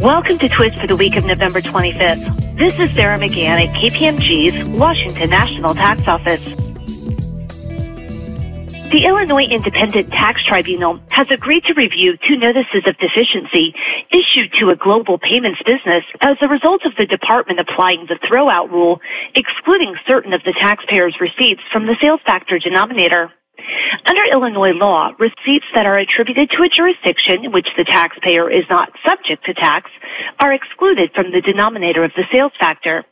Welcome to Twist for the week of November 25th. This is Sarah McGahan at KPMG's Washington National Tax Office. The Illinois Independent Tax Tribunal has agreed to review two notices of deficiency issued to a global payments business as a result of the department applying the throwout rule, excluding certain of the taxpayer's receipts from the sales factor denominator. Under Illinois law, receipts that are attributed to a jurisdiction in which the taxpayer is not subject to tax are excluded from the denominator of the sales factor.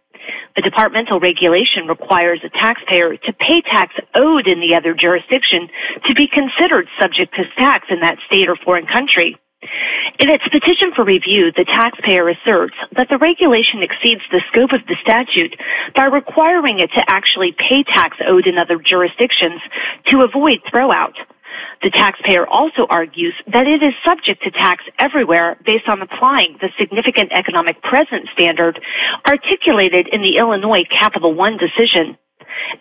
The departmental regulation requires a taxpayer to pay tax owed in the other jurisdiction to be considered subject to tax in that state or foreign country. In its petition for review, the taxpayer asserts that the regulation exceeds the scope of the statute by requiring it to actually pay tax owed in other jurisdictions to avoid throwout. The taxpayer also argues that it is subject to tax everywhere based on applying the significant economic presence standard articulated in the Illinois Capital One decision.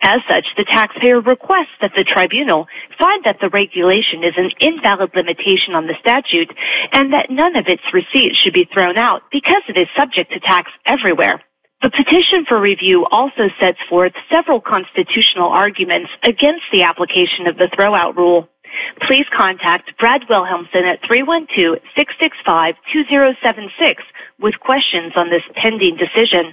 As such, the taxpayer requests that the tribunal find that the regulation is an invalid limitation on the statute and that none of its receipts should be thrown out because it is subject to tax everywhere. The petition for review also sets forth several constitutional arguments against the application of the throwout rule. Please contact Brad Wilhelmsen at 312-665-2076 with questions on this pending decision.